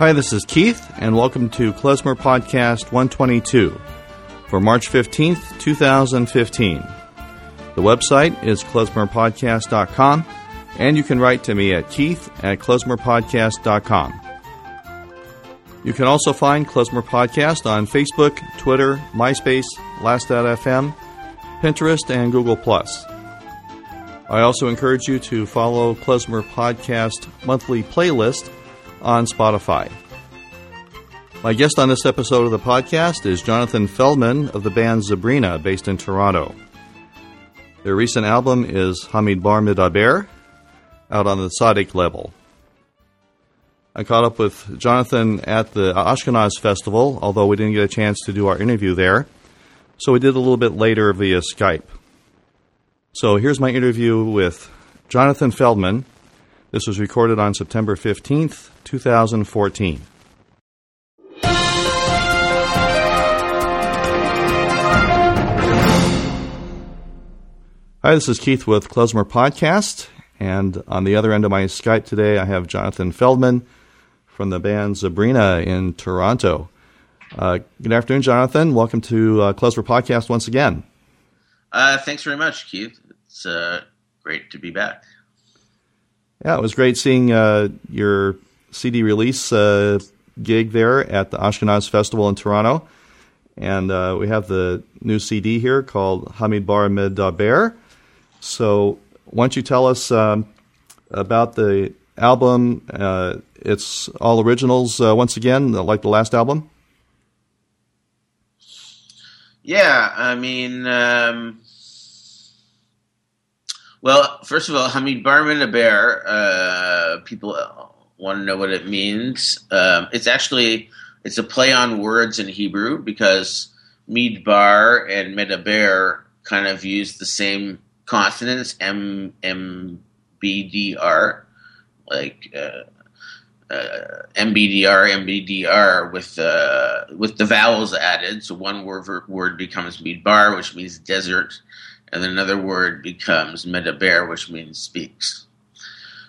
Hi, this is Keith, and welcome to Klezmer Podcast 122 for March 15th, 2015. The website is klezmerpodcast.com, and you can write to me at keith at klezmerpodcast.com. You can also find Klezmer Podcast on Facebook, Twitter, MySpace, Last.fm, Pinterest, and Google+. I also encourage you to follow Klezmer Podcast monthly playlist on Spotify. My guest on this episode of the podcast is Jonathan Feldman of the band Zebrina, based in Toronto. Their recent album is Hamidbar Midaber, out on the Tzadik label. I caught up with Jonathan at the Ashkenaz Festival, although we didn't get a chance to do our interview there. So we did a little bit later via Skype. So here's my interview with Jonathan Feldman. This was recorded on September 15th, 2014. Hi, this is Keith with Klezmer Podcast, and on the other end of my Skype today, I have Jonathan Feldman from the band Zebrina in Toronto. Uh, good afternoon, Jonathan. Welcome to uh, Klezmer Podcast once again. Uh, thanks very much, Keith. It's uh, great to be back. Yeah, it was great seeing uh, your CD release uh, gig there at the Ashkenaz Festival in Toronto. And uh, we have the new CD here called Hamidbar Medaber. So, why don't you tell us um, about the album? Uh, it's all originals uh, once again, like the last album. Yeah, I mean, um, well, first of all, Hamidbar Medaber, uh, people want to know what it means. Um, it's actually it's a play on words in Hebrew because Midbar and Medaber kind of use the same consonants M M B D R, like uh, uh, MBDR MBDR with uh, with the vowels added. So one word word becomes Midbar, which means desert, and then another word becomes Medaber, which means speaks.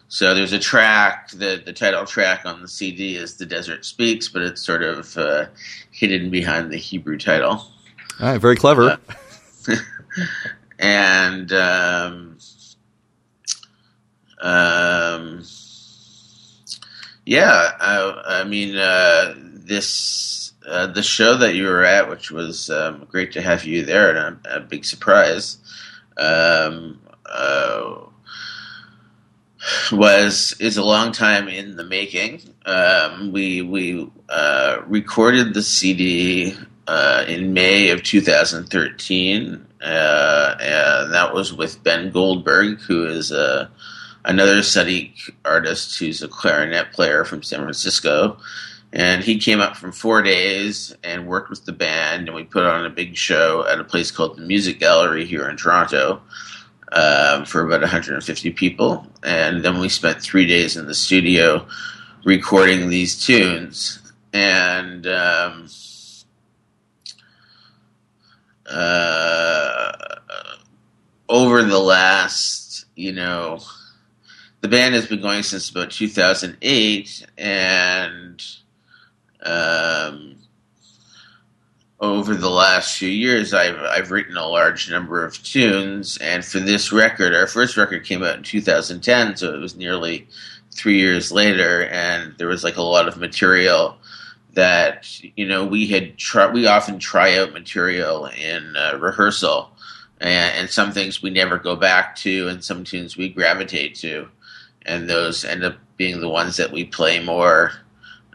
So there's a track, the, the title track on the CD is The Desert Speaks, but it's sort of uh, hidden behind the Hebrew title. All right, very clever. Uh, and um, um, yeah, I, I mean, uh, this uh, the show that you were at, which was um, great to have you there, and a, a big surprise. Um, uh, was is a long time in the making. Um, we we uh, recorded the CD uh, in May of 2013, uh, and that was with Ben Goldberg, who is uh, another Tzadik artist who's a clarinet player from San Francisco. And he came up from four days and worked with the band, and we put on a big show at a place called the Music Gallery here in Toronto um, for about 150 people. And then we spent three days in the studio recording these tunes. And um, uh, over the last, you know, the band has been going since about 2008, and um, over the last few years, I've I've written a large number of tunes, and for this record, our first record came out in 2010, so it was nearly three years later, and there was like a lot of material that you know we had try, we often try out material in uh, rehearsal, and, and some things we never go back to, and some tunes we gravitate to, and those end up being the ones that we play more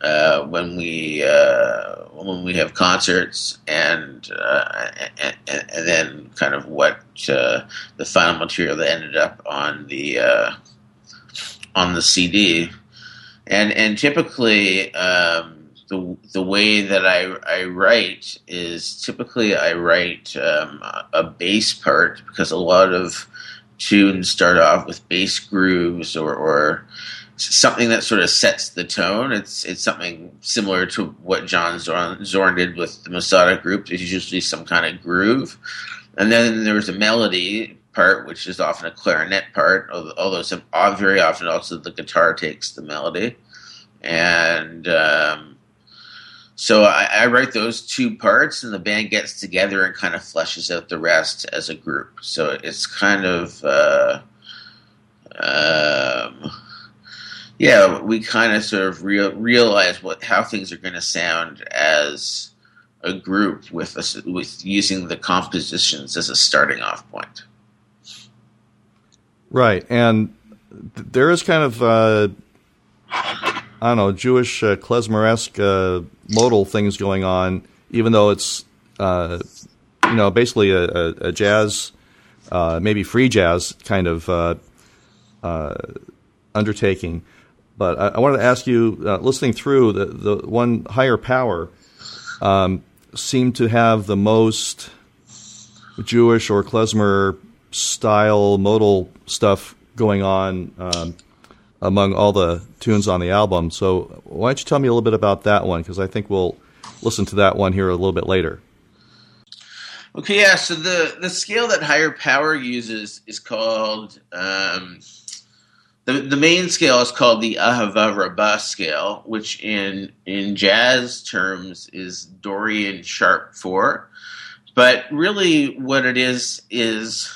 uh, when we uh, when we have concerts, and, uh, and, and then kind of what uh, the final material that ended up on the uh, on the CD, and and typically. Um, the, the way that I, I write is typically I write um, a bass part because a lot of tunes start off with bass grooves or, or something that sort of sets the tone. It's it's something similar to what John Zorn, Zorn did with the Masada group. There's usually some kind of groove, and then there's a melody part, which is often a clarinet part. Although some very often also the guitar takes the melody, and um, so I, I, write those two parts, and the band gets together and kind of fleshes out the rest as a group. So it's kind of. Uh, um, yeah, we kind of sort of real, realize what how things are going to sound as a group with a, with using the compositions as a starting off point. Right, and there is kind of uh, I don't know Jewish uh, klezmer-esque uh, modal things going on, even though it's uh, you know basically a, a, a jazz, uh, maybe free jazz kind of uh, uh, undertaking. But I, I, wanted to ask you, listening through the the one higher power. Um, seemed to have the most Jewish or klezmer style modal stuff going on um, among all the tunes on the album. So why don't you tell me a little bit about that one? Because I think we'll listen to that one here a little bit later. Okay, yeah. So the the scale that Higher Power uses is called um, the the main scale is called the Ahava Rabbah scale, which in in jazz terms is Dorian sharp four. But really, what it is is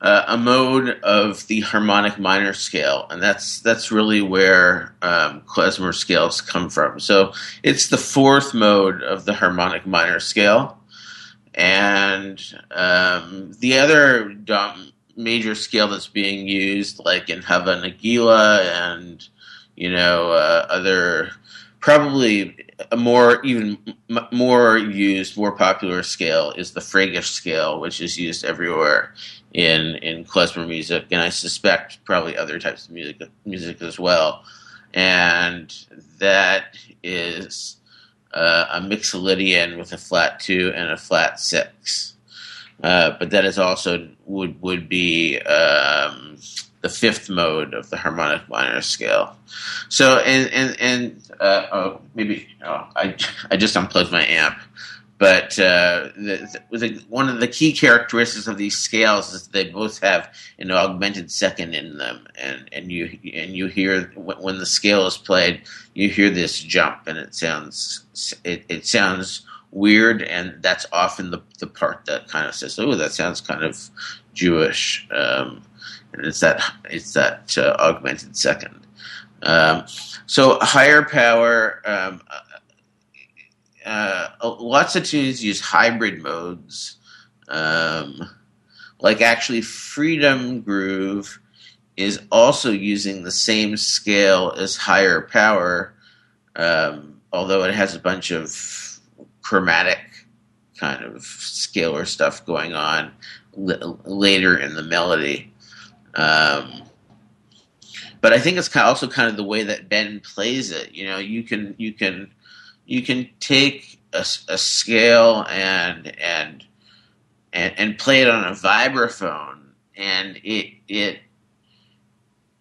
uh, a mode of the harmonic minor scale, and that's that's really where um, klezmer scales come from. So it's the fourth mode of the harmonic minor scale, and um, the other dom- major scale that's being used, like in Hava Nagila and you know uh, other probably a more even m- more used, more popular scale is the Freygish scale, which is used everywhere in in klezmer music, and I suspect probably other types of music music as well. And that is uh, a mixolydian with a flat two and a flat six. Uh, but that is also would would be um, the fifth mode of the harmonic minor scale. So and and and uh, oh maybe oh, I I just unplugged my amp. But uh, the, the, one of the key characteristics of these scales is they both have an augmented second in them, and, and you and you hear when the scale is played, you hear this jump, and it sounds it, it sounds weird, and that's often the the part that kind of says, "Oh, that sounds kind of Jewish," um, and it's that it's that uh, augmented second. Um, so higher power. Um, uh, lots of tunes use hybrid modes. Um, like actually, Freedom Groove is also using the same scale as Higher Power, um, although it has a bunch of chromatic kind of scalar stuff going on later in the melody. Um, but I think it's also kind of the way that Ben plays it. You know, you can you can you can take a, a scale and and and and play it on a vibraphone, and it it.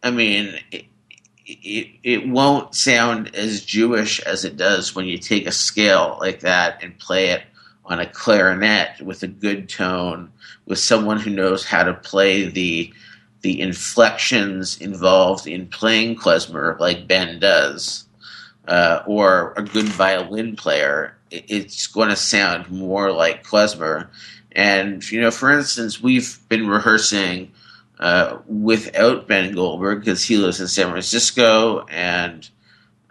I mean, it, it, it won't sound as Jewish as it does when you take a scale like that and play it on a clarinet with a good tone, with someone who knows how to play the the inflections involved in playing klezmer like Ben does uh, or a good violin player, it's going to sound more like klezmer. And you know, for instance, we've been rehearsing uh, without Ben Goldberg because he lives in San Francisco, and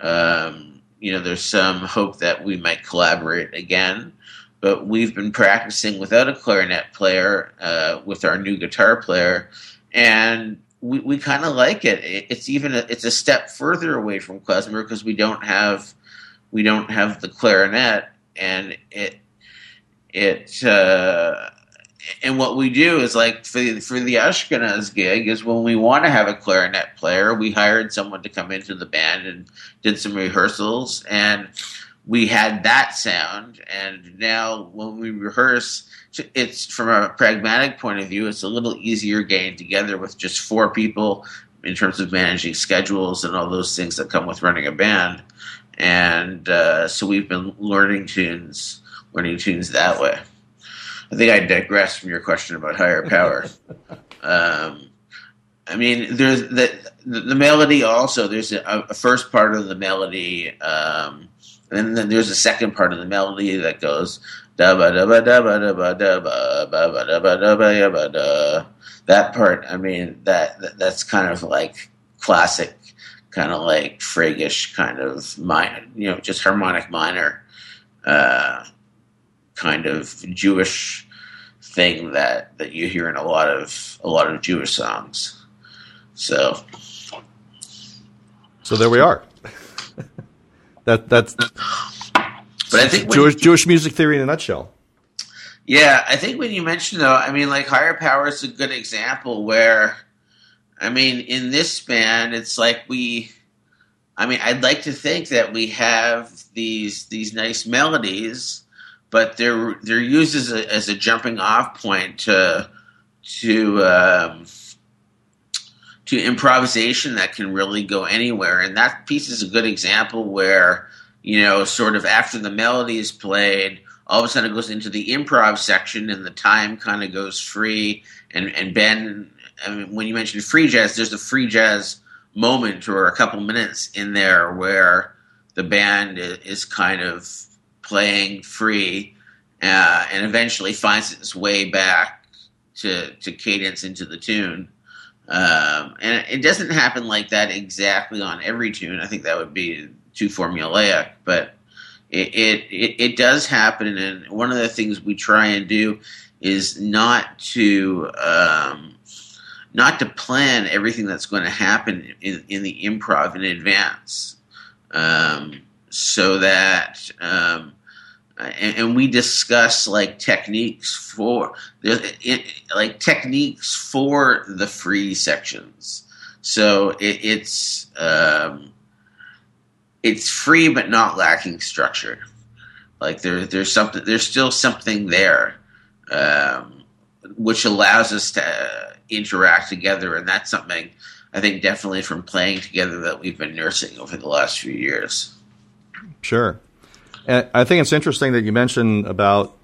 um, you know, there's some hope that we might collaborate again. But we've been practicing without a clarinet player uh, with our new guitar player, and we, we kind of like it. It's even a, it's a step further away from klezmer because we don't have we don't have the clarinet, and it it uh, and what we do is like for the, for the Ashkenaz gig is when we want to have a clarinet player, we hired someone to come into the band and did some rehearsals, and we had that sound. And now when we rehearse it's from a pragmatic point of view, it's a little easier getting together with just four people in terms of managing schedules and all those things that come with running a band. And uh, so we've been learning tunes, learning tunes that way. I think I digress from your question about higher power. um, I mean, there's the the melody also. There's a, a first part of the melody, um, and then there's a second part of the melody that goes da ba da ba da ba da ba da ba ba ba da ba da ba ba da. That part, I mean, that that's kind of like classic, kind of like Frege kind of minor, you know, just harmonic minor, uh, kind of Jewish thing that that you hear in a lot of a lot of Jewish songs. So, so there we are. that that's. But I think Jewish Jewish music theory in a nutshell. Yeah, I think when you mention though, I mean, like higher power is a good example where, I mean, in this band, it's like we. I mean, I'd like to think that we have these these nice melodies, but they're they're used as a as a jumping off point to to um, to improvisation that can really go anywhere. And that piece is a good example where, you know, sort of after the melody is played, all of a sudden it goes into the improv section and the time kind of goes free. And, and Ben, I mean, when you mentioned free jazz, there's a free jazz moment or a couple minutes in there where the band is kind of playing free uh, and eventually finds its way back to, to cadence into the tune. Um, and it doesn't happen like that exactly on every tune. I think that would be too formulaic, but it, it, it, does happen. And one of the things we try and do is not to, um, not to plan everything that's going to happen in, in the improv in advance. Um, so that, um, and, and, we discuss like techniques for like techniques for the free sections. So it, it's um, it's free but not lacking structure. Like there, there's something, there's still something there, um, which allows us to interact together, and that's something I think definitely from playing together that we've been nursing over the last few years. Sure. I think it's interesting that you mentioned about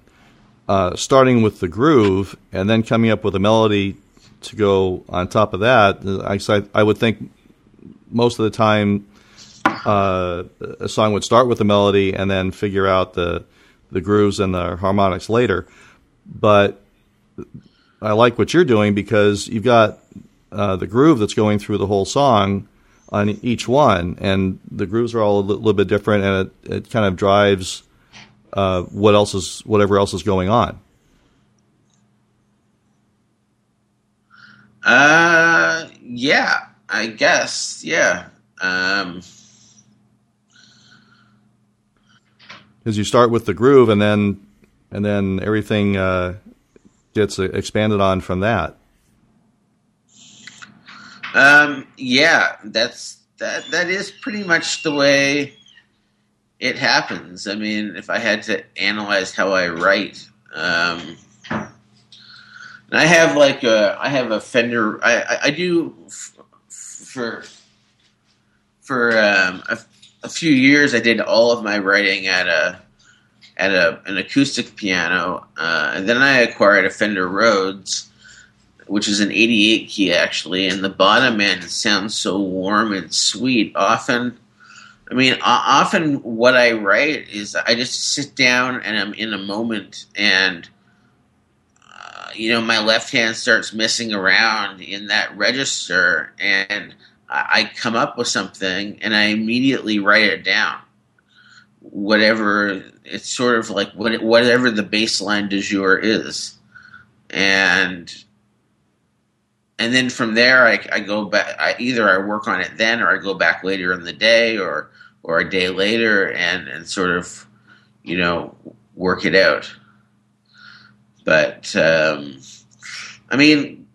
uh, starting with the groove and then coming up with a melody to go on top of that. I, I would think most of the time uh, a song would start with the melody and then figure out the the grooves and the harmonics later. But I like what you're doing because you've got uh, the groove that's going through the whole song on each one, and the grooves are all a little bit different, and it, it kind of drives uh, what else is whatever else is going on. Uh, yeah, I guess, yeah. Um, because you start with the groove, and then and then everything uh, gets expanded on from that. Um, yeah, that's that. That is pretty much the way it happens. I mean, if I had to analyze how I write, um, I have like a, I have a Fender. I, I, I do f- for for um, a, a, few years. I did all of my writing at a at a, an acoustic piano, uh, and then I acquired a Fender Rhodes which is an 88 key actually, and the bottom end sounds so warm and sweet. Often, I mean, often what I write is I just sit down and I'm in a moment, and uh, you know, my left hand starts messing around in that register, and I come up with something, and I immediately write it down. Whatever it's sort of like whatever the baseline du jour is, and and then from there I, I go back. I, either I work on it then, or I go back later in the day, or or a day later, and and sort of, you know, work it out. But um, I mean,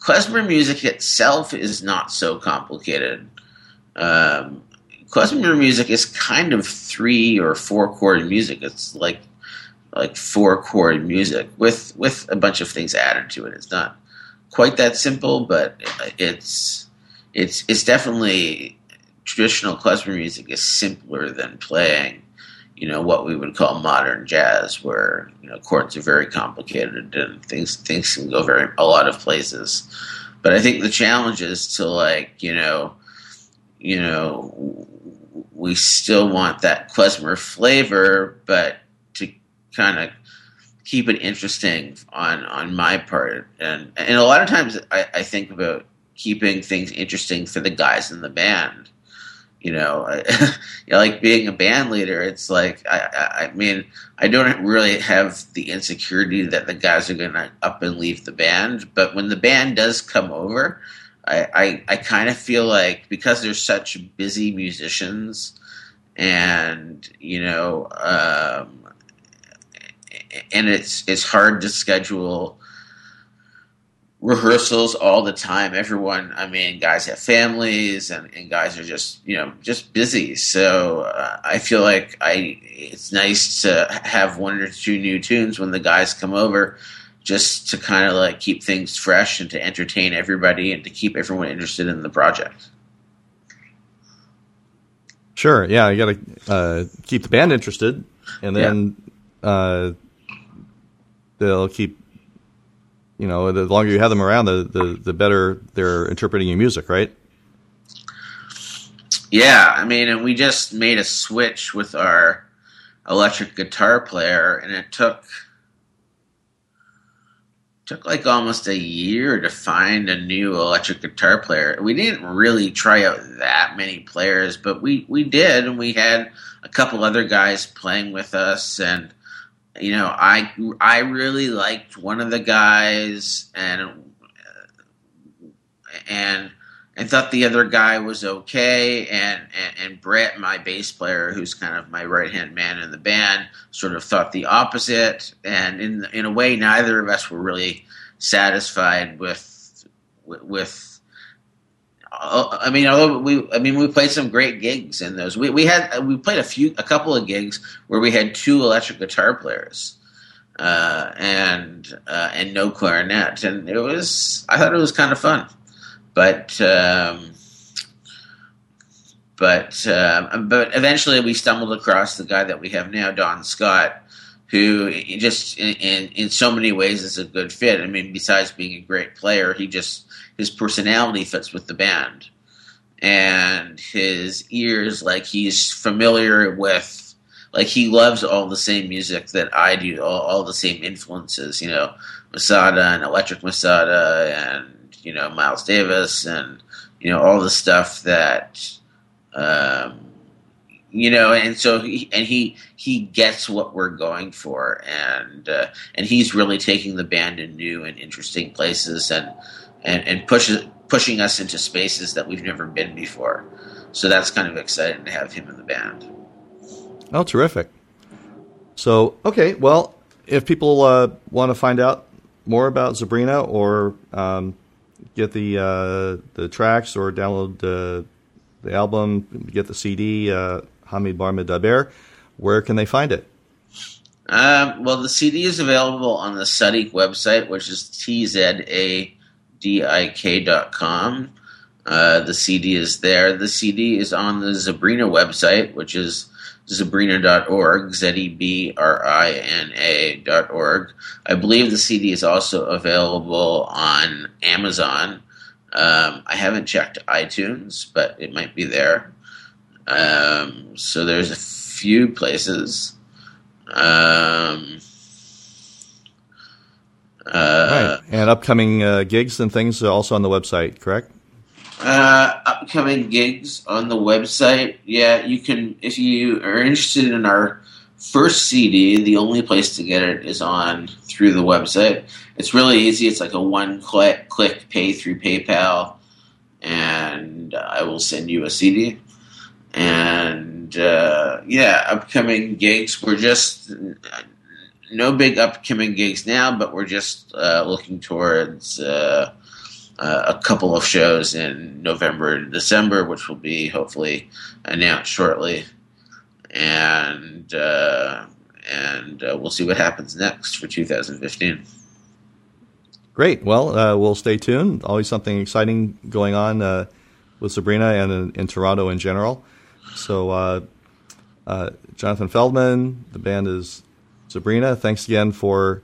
klezmer music itself is not so complicated. Um, klezmer music is kind of three or four chord music. It's like like four chord music with with a bunch of things added to it. It's not quite that simple, but it's it's it's definitely traditional klezmer music is simpler than playing, you know, what we would call modern jazz, where you know chords are very complicated and things things can go very a lot of places. but I think the challenge is to like you know, you know, we still want that klezmer flavor, but to kind of keep it interesting on on my part. And and a lot of times I, I think about keeping things interesting for the guys in the band. You know, I, you know, like being a band leader, it's like I, I mean, I don't really have the insecurity that the guys are going to up and leave the band, but when the band does come over, I, I, I kind of feel like because they're such busy musicians, and you know, um, and it's it's hard to schedule rehearsals all the time. Everyone, I mean, guys have families and, and guys are just, you know, just busy. So uh, I feel like I, it's nice to have one or two new tunes when the guys come over just to kind of like keep things fresh and to entertain everybody and to keep everyone interested in the project. Sure. Yeah. You got to uh, keep the band interested and then yeah. uh, they'll keep you know, the longer you have them around, the, the, the better they're interpreting your music, right? Yeah, I mean, and we just made a switch with our electric guitar player, and it took took like almost a year to find a new electric guitar player. We didn't really try out that many players, but we we did, and we had a couple other guys playing with us, and you know, I I really liked one of the guys, and and and thought the other guy was okay, and, and and Brett, my bass player, who's kind of my right hand man in the band, sort of thought the opposite, and in in a way, neither of us were really satisfied with with I mean, although we, I mean, we played some great gigs in those. We we had we played a few, a couple of gigs where we had two electric guitar players, uh, and uh, and no clarinet, and it was. I thought it was kind of fun, but um, but um, but eventually we stumbled across the guy that we have now, Don Scott, who just in, in, in so many ways is a good fit. I mean, besides being a great player, he just his personality fits with the band, and his ears like he's familiar with, like he loves all the same music that I do, all, all the same influences, you know, Masada and Electric Masada, and you know Miles Davis, and you know all the stuff that. Um, you know, and so he and he he gets what we're going for, and uh, and he's really taking the band in new and interesting places, and and and pushes pushing us into spaces that we've never been before. So that's kind of exciting to have him in the band. Oh, terrific! So okay, well, if people uh, want to find out more about Zebrina or um, get the uh, the tracks or download the the album, get the CD. Uh, Hamidbar Medaber, where can they find it? Um, well, the CD is available on the Tzadik website, which is tzadik.com. Uh, the CD is there. The CD is on the Zebrina website, which is zebrina.org, Z-E-B-R-I-N-A dot org. I believe the CD is also available on Amazon. Um, I haven't checked iTunes, but it might be there. Um, so there's a few places. Um, uh, right. And upcoming uh, gigs and things also on the website, correct? Uh, upcoming gigs on the website. Yeah, you can, if you are interested in our first CD, the only place to get it is on through the website. It's really easy. It's like a one click, click pay through PayPal, and I will send you a CD and uh, yeah, upcoming gigs. We're just no big upcoming gigs now, but we're just uh, looking towards uh, uh, a couple of shows in November and December, which will be hopefully announced shortly, and uh, and uh, we'll see what happens next for 2015. Great. Well, we'll stay tuned. Always something exciting going on with Zebrina and in, in Toronto in general. So, uh, uh, Jonathan Feldman, the band is Zebrina. Thanks again for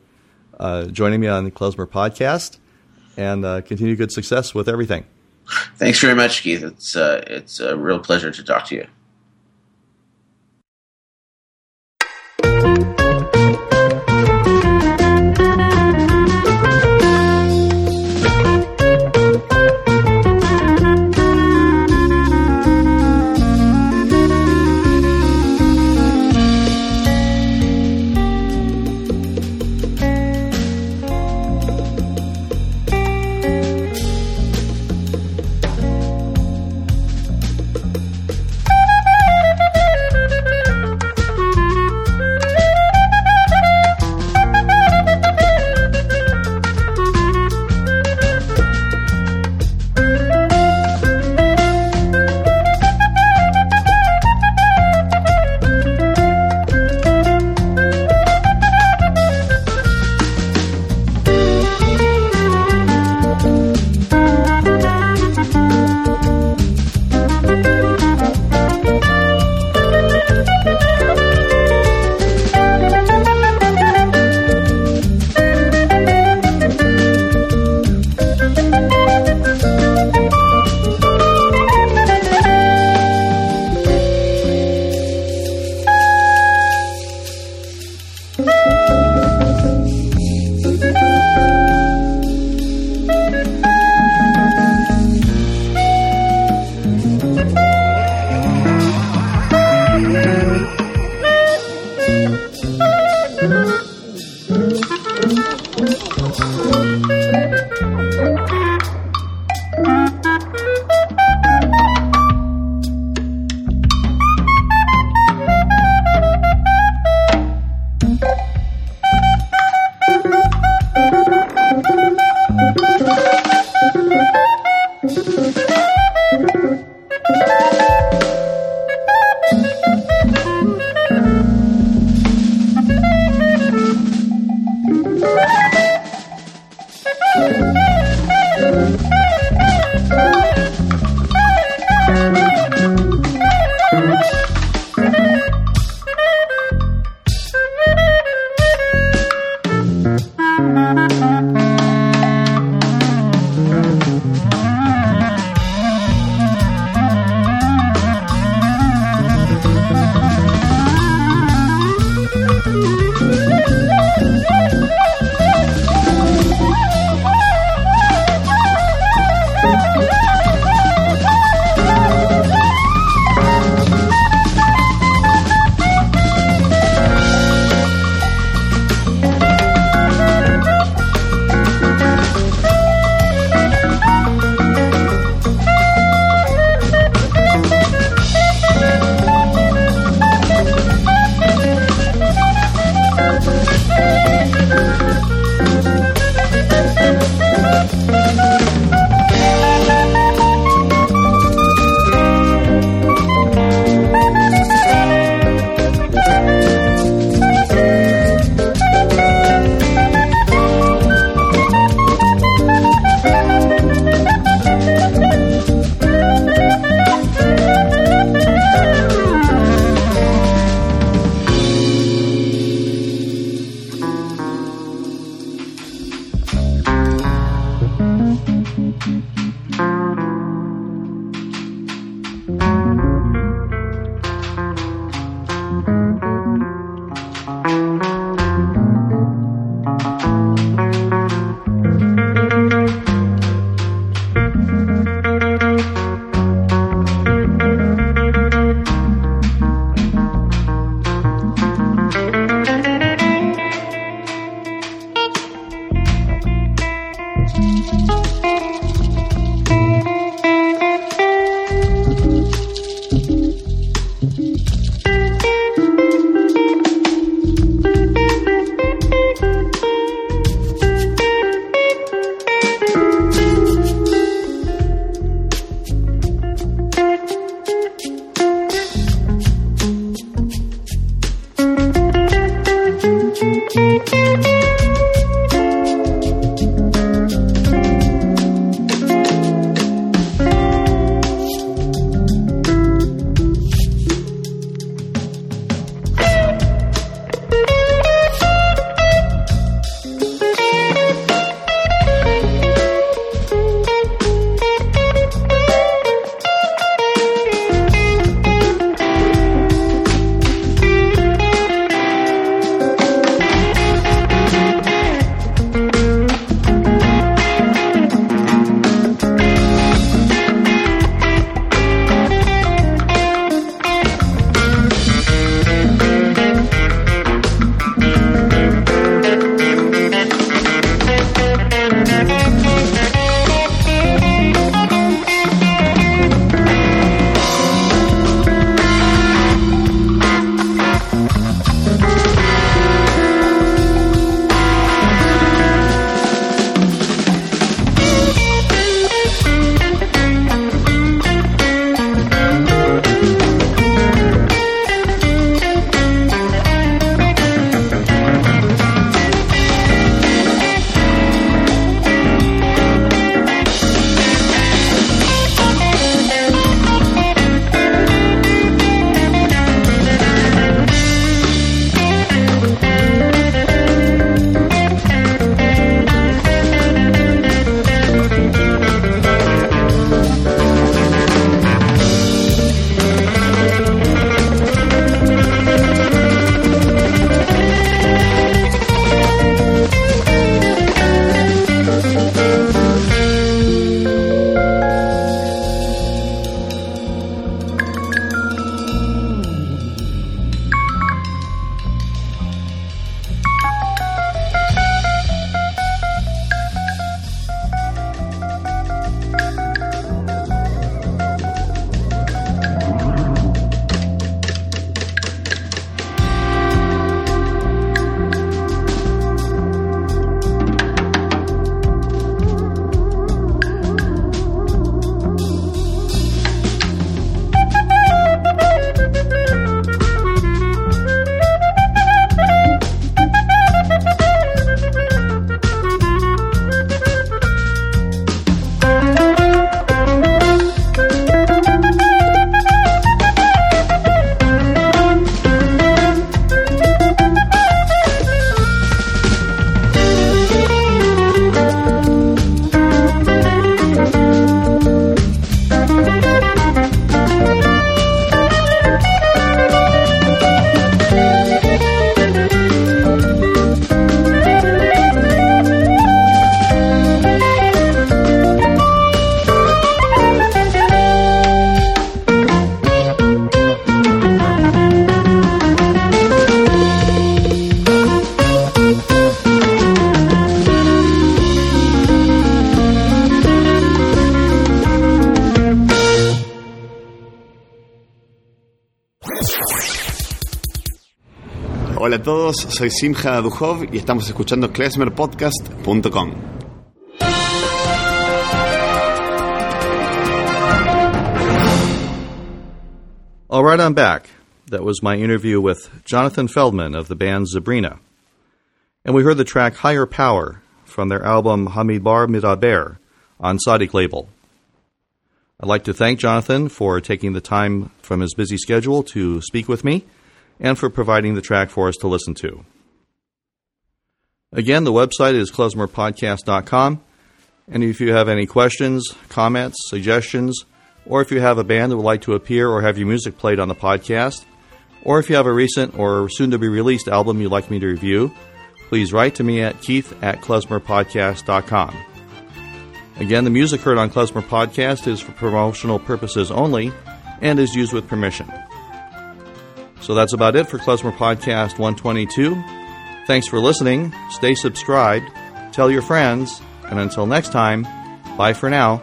uh, joining me on the Klezmer podcast. and uh, continue good success with everything. Thanks very much, Keith. It's uh, it's a real pleasure to talk to you. Hola a todos, soy Simha Duhov y estamos escuchando klezmerpodcast.com. All right, I'm back. That was my interview with Jonathan Feldman of the band Zebrina. And we heard the track Higher Power from their album Hamidbar Midaber on Tzadik label. I'd like to thank Jonathan for taking the time from his busy schedule to speak with me and for providing the track for us to listen to. Again, the website is klezmerpodcast.com. And if you have any questions, comments, suggestions, or if you have a band that would like to appear or have your music played on the podcast, or if you have a recent or soon to be released album you'd like me to review, please write to me at keith at klezmerpodcast.com. Again, the music heard on Klezmer Podcast is for promotional purposes only and is used with permission. So that's about it for Klezmer Podcast 122. Thanks for listening. Stay subscribed. Tell your friends. And until next time, bye for now.